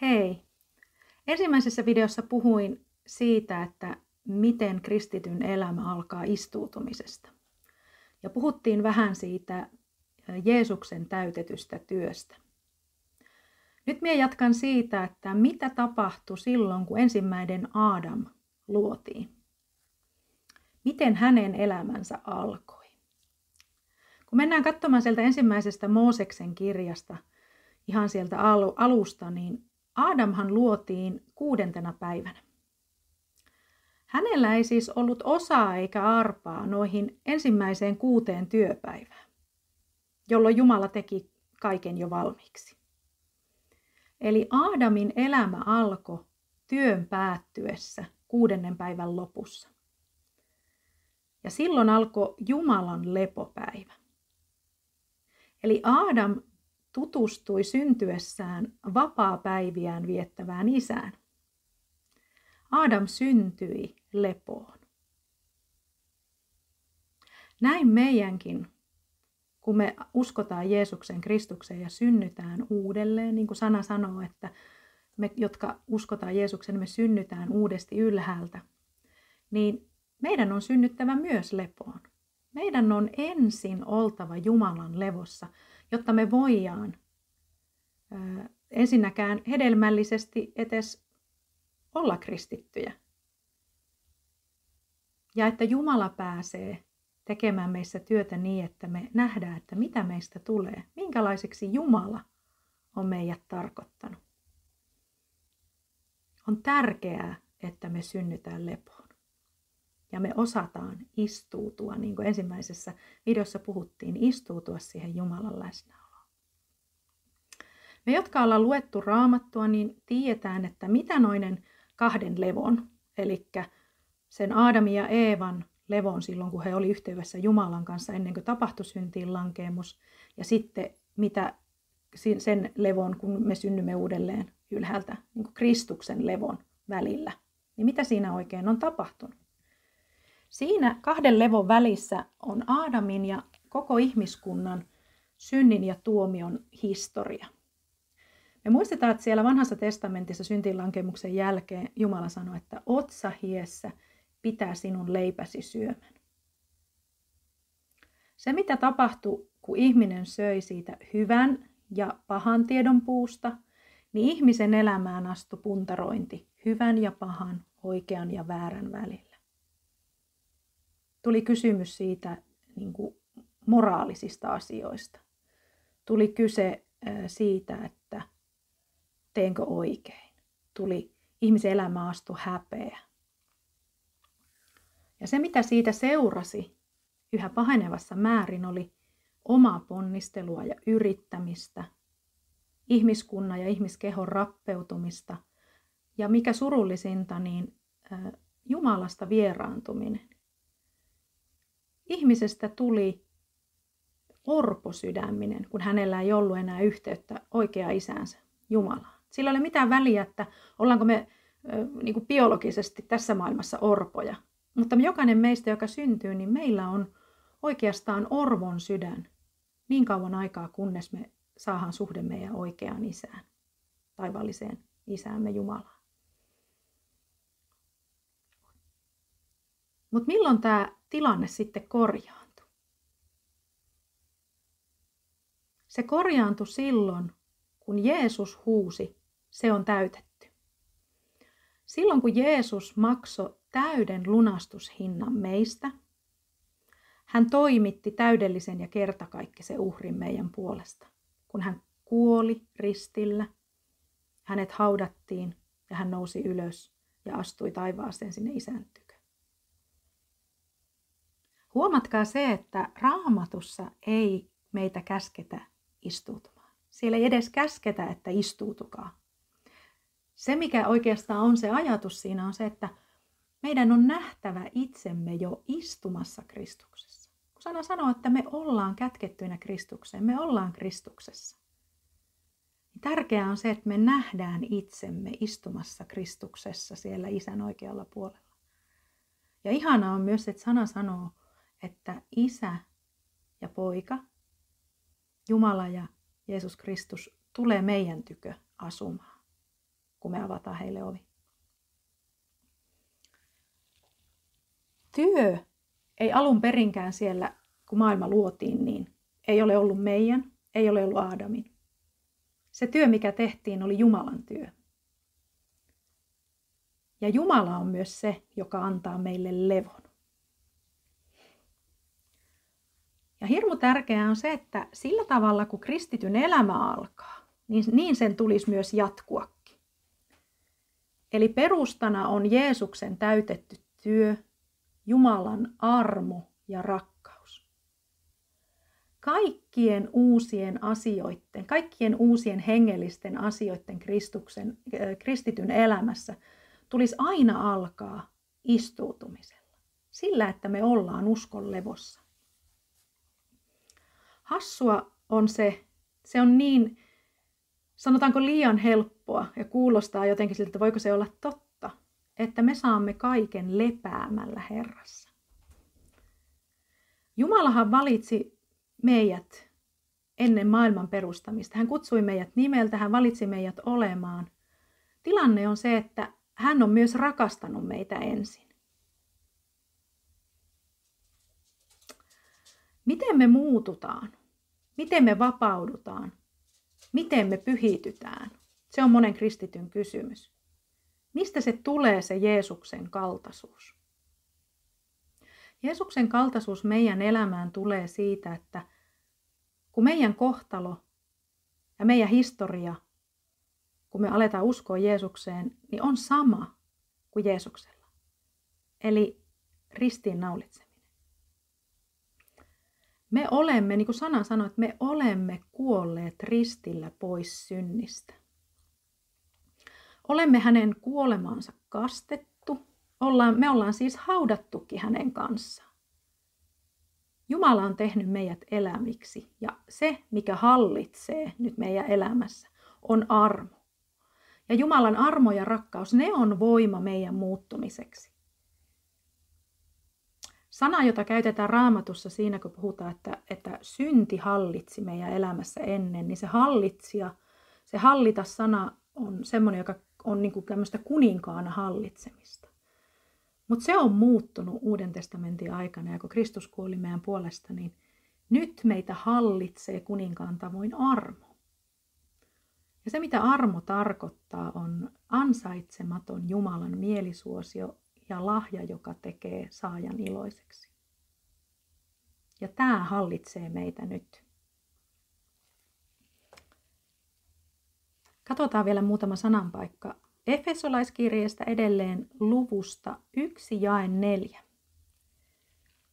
Hei! Ensimmäisessä videossa puhuin siitä, että miten kristityn elämä alkaa istuutumisesta. Ja puhuttiin vähän siitä Jeesuksen täytetystä työstä. Nyt minä jatkan siitä, että mitä tapahtui silloin, kun ensimmäinen Adam luotiin. Miten hänen elämänsä alkoi. Kun mennään katsomaan sieltä ensimmäisestä Mooseksen kirjasta, ihan sieltä alusta, niin Aadamhan luotiin kuudentena päivänä. Hänellä ei siis ollut osaa eikä arpaa noihin ensimmäiseen kuuteen työpäivään, jolloin Jumala teki kaiken jo valmiiksi. Eli Aadamin elämä alkoi työn päättyessä kuudennen päivän lopussa. Ja silloin alkoi Jumalan lepopäivä. Eli Aadam tutustui syntyessään vapaa-päiviään viettävään isään. Adam syntyi lepoon. Näin meidänkin, kun me uskotaan Jeesuksen Kristukseen ja synnytään uudelleen, niin kuin sana sanoo, että me, jotka uskotaan Jeesuksen, me synnytään uudesti ylhäältä, niin meidän on synnyttävä myös lepoon. Meidän on ensin oltava Jumalan levossa, jotta me voidaan ää, ensinnäkään hedelmällisesti edes olla kristittyjä. Ja että Jumala pääsee tekemään meissä työtä niin, että me nähdään, että mitä meistä tulee, minkälaiseksi Jumala on meidät tarkoittanut. On tärkeää, että me synnytään lepoon. Ja me osataan istuutua, niin kuin ensimmäisessä videossa puhuttiin, istuutua siihen Jumalan läsnäoloon. Me, jotka ollaan luettu raamattua, niin tiedetään, että mitä noinen kahden levon, eli sen Aadamin ja Eevan levon silloin, kun he oli yhteydessä Jumalan kanssa ennen kuin tapahtui syntiin lankeemus, ja sitten mitä sen levon, kun me synnymme uudelleen ylhäältä, niin kuin Kristuksen levon välillä, niin mitä siinä oikein on tapahtunut? Siinä kahden levon välissä on Aadamin ja koko ihmiskunnan synnin ja tuomion historia. Me muistetaan, että siellä vanhassa testamentissa syntinlankemuksen jälkeen Jumala sanoi, että otsa hiessä pitää sinun leipäsi syömän. Se, mitä tapahtui, kun ihminen söi siitä hyvän ja pahan tiedon puusta, niin ihmisen elämään astui puntarointi hyvän ja pahan, oikean ja väärän välillä. Tuli kysymys siitä niin kuin moraalisista asioista. Tuli kyse siitä, että teenkö oikein. Tuli ihmisen elämä astu häpeä. Ja se, mitä siitä seurasi yhä pahenevassa määrin, oli omaa ponnistelua ja yrittämistä, ihmiskunnan ja ihmiskehon rappeutumista ja mikä surullisinta, niin Jumalasta vieraantuminen. Ihmisestä tuli orposydäminen, kun hänellä ei ollut enää yhteyttä oikea isänsä, Jumalaan. Sillä ei ole mitään väliä, että ollaanko me niin kuin biologisesti tässä maailmassa orpoja. Mutta jokainen meistä, joka syntyy, niin meillä on oikeastaan orvon sydän niin kauan aikaa, kunnes me saadaan suhde meidän oikeaan isään, taivaalliseen isäämme Jumalaan. Mutta milloin tämä tilanne sitten korjaantui? Se korjaantui silloin, kun Jeesus huusi se on täytetty. Silloin kun Jeesus maksoi täyden lunastushinnan meistä, hän toimitti täydellisen ja kertakaikkisen uhrin meidän puolesta. Kun hän kuoli ristillä, hänet haudattiin ja hän nousi ylös ja astui taivaaseen sinne isän tykö. Huomatkaa se, että raamatussa ei meitä käsketä istuutumaan. Siellä ei edes käsketä, että istuutukaa, se, mikä oikeastaan on se ajatus siinä, on se, että meidän on nähtävä itsemme jo istumassa Kristuksessa. Kun sana sanoo, että me ollaan kätkettyinä Kristukseen, me ollaan Kristuksessa. Niin tärkeää on se, että me nähdään itsemme istumassa Kristuksessa siellä isän oikealla puolella. Ja ihanaa on myös, että sana sanoo, että isä ja poika, Jumala ja Jeesus Kristus tulee meidän tykö asumaan. kun me avataan heille ovi. Työ ei alun perinkään siellä, kun maailma luotiin, niin ei ole ollut meidän, ei ole ollut Aadamin. Se työ, mikä tehtiin, oli Jumalan työ. Ja Jumala on myös se, joka antaa meille levon. Ja hirmu tärkeää on se, että sillä tavalla kun kristityn elämä alkaa, niin, niin sen tulisi myös jatkuakin. Eli perustana on Jeesuksen täytetty työ, Jumalan armo ja rakkaus. Kaikkien uusien asioiden, kaikkien uusien hengellisten asioiden Kristuksen, äh, kristityn elämässä tulisi aina alkaa istuutumisella. Sillä, että me ollaan uskon levossa. Hassua on se, se on niin, sanotaanko liian helppoa ja kuulostaa jotenkin siltä, että voiko se olla totta, että me saamme kaiken lepäämällä Herrassa. Jumalahan valitsi meidät ennen maailman perustamista. Hän kutsui meidät nimeltä, hän valitsi meidät olemaan. Tilanne on se, että hän on myös rakastanut meitä ensin. Miten me muututaan? Miten me vapaudutaan? Miten me pyhitytään? Se on monen kristityn kysymys. Mistä se tulee se Jeesuksen kaltaisuus? Jeesuksen kaltaisuus meidän elämään tulee siitä, että kun meidän kohtalo ja meidän historia, kun me aletaan uskoa Jeesukseen, niin on sama kuin Jeesuksella. Eli ristiinnaulitseminen. Me olemme, niin kuin sana sanoi, että me olemme kuolleet ristillä pois synnistä. Olemme hänen kuolemaansa kastettu. Ollaan, me ollaan siis haudattukin hänen kanssaan. Jumala on tehnyt meidät elämiksi ja se, mikä hallitsee nyt meidän elämässä, on armo. Ja Jumalan armo ja rakkaus, ne on voima meidän muuttumiseksi. Sana, jota käytetään raamatussa siinä, kun puhutaan, että, että synti hallitsi meidän elämässä ennen, niin se hallitsija, se hallita sana on semmoinen, joka on niin tämmöistä kuninkaana hallitsemista. Mutta se on muuttunut Uuden testamentin aikana, ja kun Kristus kuoli meidän puolesta, niin nyt meitä hallitsee kuninkaan tavoin armo. Ja se, mitä armo tarkoittaa, on ansaitsematon Jumalan mielisuosio ja lahja, joka tekee saajan iloiseksi. Ja tämä hallitsee meitä nyt. Katsotaan vielä muutama sananpaikka. Efesolaiskirjeestä edelleen luvusta 1 jae 4.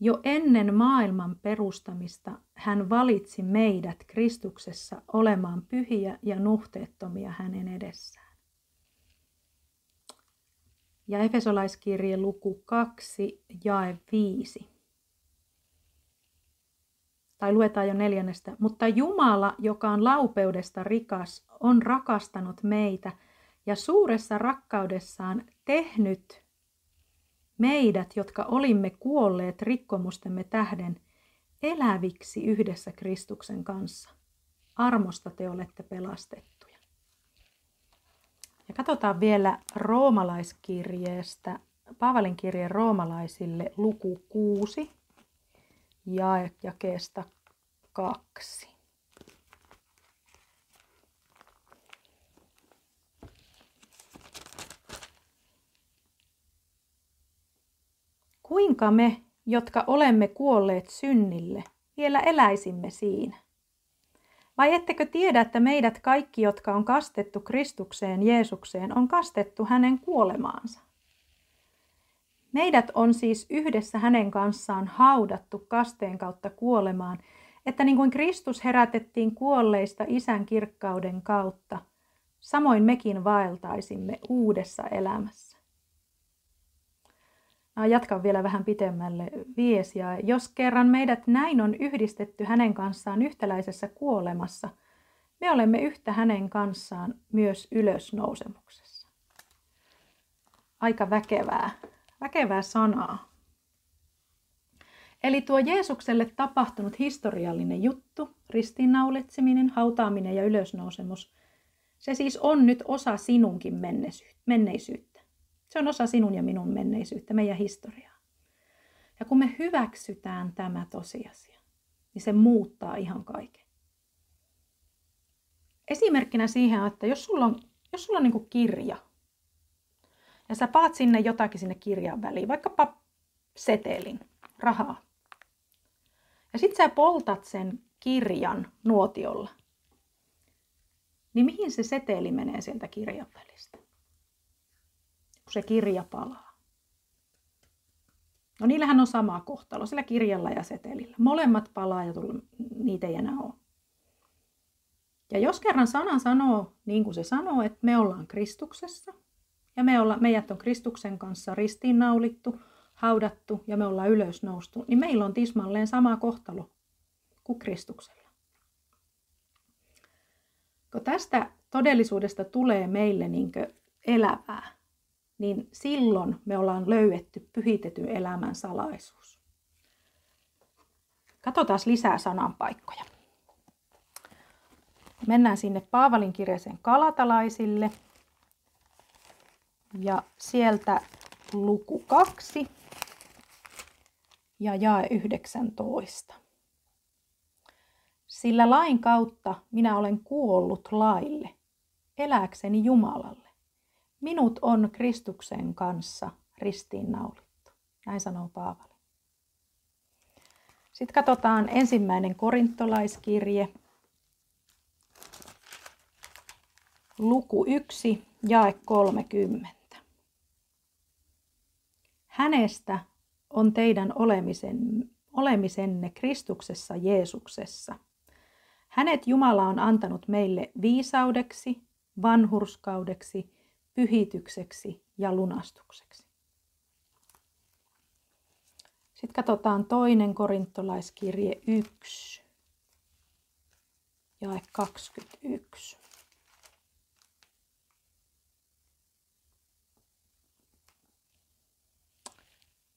Jo ennen maailman perustamista hän valitsi meidät Kristuksessa olemaan pyhiä ja nuhteettomia hänen edessään. Ja Efesolaiskirje luku 2, jae 5. Tai luetaan jo neljännestä. Mutta Jumala, joka on laupeudesta rikas, on rakastanut meitä ja suuressa rakkaudessaan tehnyt meidät, jotka olimme kuolleet rikkomustemme tähden, eläviksi yhdessä Kristuksen kanssa. Armosta te olette pelastettu. Ja katsotaan vielä roomalaiskirjeestä, Paavalin kirjeen roomalaisille luku 6, jae jakeesta 2. Kuinka me, jotka olemme kuolleet synnille, vielä eläisimme siinä? Vai ettekö tiedä, että meidät kaikki, jotka on kastettu Kristukseen Jeesukseen, on kastettu hänen kuolemaansa? Meidät on siis yhdessä hänen kanssaan haudattu kasteen kautta kuolemaan, että niin kuin Kristus herätettiin kuolleista isän kirkkauden kautta, samoin mekin vaeltaisimme uudessa elämässä. Jatkan vielä vähän pitemmälle viesiä. Jos kerran meidät näin on yhdistetty hänen kanssaan yhtäläisessä kuolemassa, me olemme yhtä hänen kanssaan myös ylösnousemuksessa. Aika väkevää, väkevää sanaa. Eli tuo Jeesukselle tapahtunut historiallinen juttu, ristiinnaulitseminen, hautaaminen ja ylösnousemus, Se siis on nyt osa sinunkin menneisyyttä. Se on osa sinun ja minun menneisyyttä, meidän historiaa. Ja kun me hyväksytään tämä tosiasia, niin se muuttaa ihan kaiken. Esimerkkinä siihen, että jos sulla on, jos sulla on niin kirja, ja sä paat sinne jotakin sinne kirjan väliin, vaikkapa setelin, rahaa. Ja sit sä poltat sen kirjan nuotiolla. Niin mihin se seteli menee sieltä kirjan välistä? Kun se kirja palaa. No niillähän on sama kohtalo, sillä kirjalla ja setelillä. Molemmat palaa ja tulla, niitä ei enää ole. Ja jos kerran sana sanoo niin kuin se sanoo, että me ollaan Kristuksessa, ja me olla, meidät on Kristuksen kanssa ristiinnaulittu, haudattu ja me ollaan ylösnoustu, niin meillä on tismalleen sama kohtalo kuin Kristuksella. Kun tästä todellisuudesta tulee meille niin elävää, niin silloin me ollaan löydetty pyhitetyn elämän salaisuus. Katsotaan lisää sananpaikkoja. Mennään sinne Paavalin kirjeeseen kalatalaisille – ja sieltä luku 2 ja jae 19. Sillä lain kautta minä olen kuollut laille, eläkseni Jumalalle. Minut on Kristuksen kanssa ristiinnaulittu. Näin sanoo Paavali. Sitten katsotaan ensimmäinen korintolaiskirje, luku 1, jae 30. Hänestä on teidän olemisen, olemisenne Kristuksessa Jeesuksessa. Hänet Jumala on antanut meille viisaudeksi, vanhurskaudeksi, pyhitykseksi ja lunastukseksi. Sitten katsotaan toinen korintolaiskirje 1, jae 21.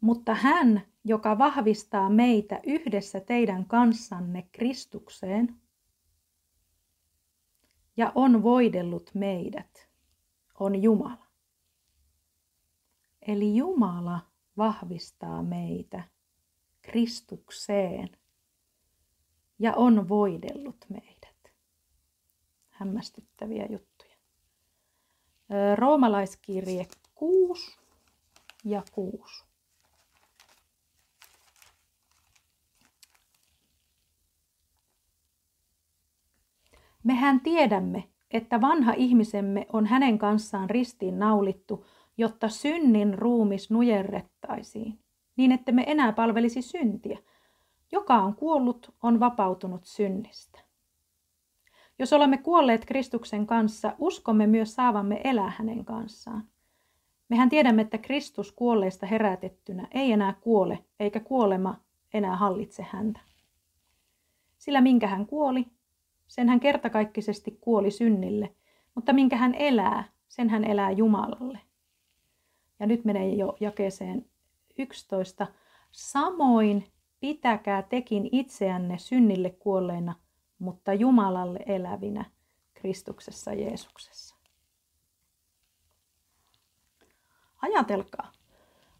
Mutta hän, joka vahvistaa meitä yhdessä teidän kanssanne Kristukseen ja on voidellut meidät, on Jumala. Eli Jumala vahvistaa meitä Kristukseen ja on voidellut meidät. Hämmästyttäviä juttuja. Roomalaiskirje 6 ja 6. Mehän tiedämme, että vanha ihmisemme on hänen kanssaan ristiin naulittu, jotta synnin ruumis nujerrettaisiin, niin että me enää palvelisi syntiä. Joka on kuollut, on vapautunut synnistä. Jos olemme kuolleet Kristuksen kanssa, uskomme myös saavamme elää hänen kanssaan. Mehän tiedämme, että Kristus kuolleista herätettynä ei enää kuole, eikä kuolema enää hallitse häntä. Sillä minkä hän kuoli, sen hän kertakaikkisesti kuoli synnille, mutta minkä hän elää, sen hän elää Jumalalle. Ja nyt menee jo jakeeseen 11. Samoin pitäkää tekin itseänne synnille kuolleina, mutta Jumalalle elävinä Kristuksessa Jeesuksessa. Ajatelkaa,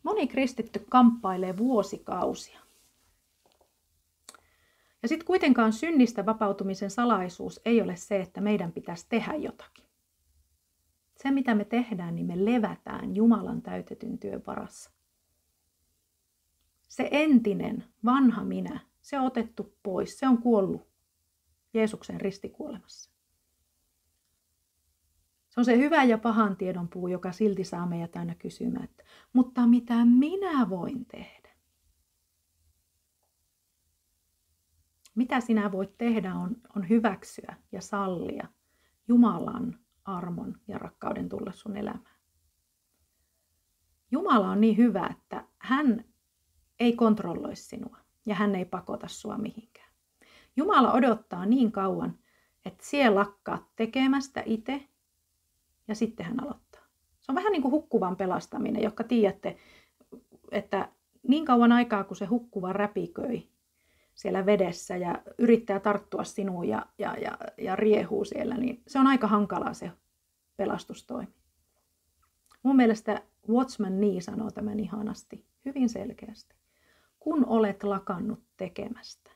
moni kristitty kamppailee vuosikausia ja sitten kuitenkaan synnistä vapautumisen salaisuus ei ole se, että meidän pitäisi tehdä jotakin. Se, mitä me tehdään, niin me levätään Jumalan täytetyn työn varassa. Se entinen, vanha minä, se on otettu pois, se on kuollut Jeesuksen ristikuolemassa. Se on se hyvä ja pahan tiedon puu, joka silti saa meidät aina kysymään, että mutta mitä minä voin tehdä? Mitä sinä voit tehdä on, on hyväksyä ja sallia Jumalan armon ja rakkauden tulla sun elämään. Jumala on niin hyvä, että hän ei kontrolloi sinua ja hän ei pakota sua mihinkään. Jumala odottaa niin kauan, että siellä lakkaat tekemästä itse ja sitten hän aloittaa. Se on vähän niin kuin hukkuvan pelastaminen, joka tiedätte, että niin kauan aikaa kun se hukkuva räpiköi, siellä vedessä ja yrittää tarttua sinuun ja, ja, ja, ja riehuu siellä, niin se on aika hankalaa se pelastustoimi. Mun mielestä Watchman Nee sanoo tämän ihanasti, hyvin selkeästi. Kun olet lakannut tekemästä,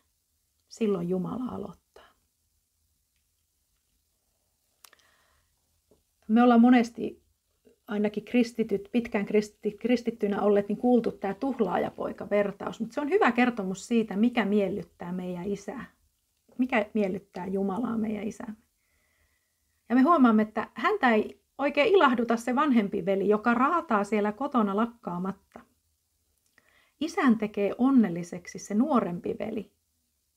silloin Jumala aloittaa. Me ollaan monesti ainakin kristityt, pitkään kristittynä olleet, niin kuultu tämä tuhlaajapoika-vertaus. Mutta se on hyvä kertomus siitä, mikä miellyttää meidän isää. Mikä miellyttää Jumalaa meidän isää. Ja me huomaamme, että häntä ei oikein ilahduta se vanhempi veli, joka raataa siellä kotona lakkaamatta. Isän tekee onnelliseksi se nuorempi veli,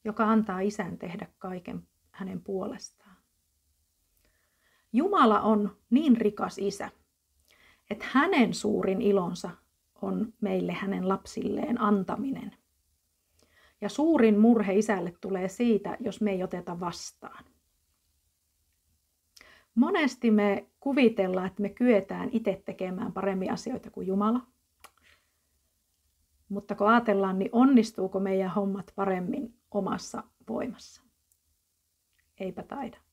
joka antaa isän tehdä kaiken hänen puolestaan. Jumala on niin rikas isä, että hänen suurin ilonsa on meille hänen lapsilleen antaminen. Ja suurin murhe isälle tulee siitä, jos me ei oteta vastaan. Monesti me kuvitellaan, että me kyetään itse tekemään paremmin asioita kuin Jumala. Mutta kun ajatellaan, niin onnistuuko meidän hommat paremmin omassa voimassa? Eipä taida.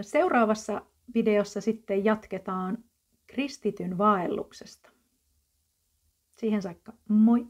Seuraavassa videossa sitten jatketaan kristityn vaelluksesta. Siihen saakka moi!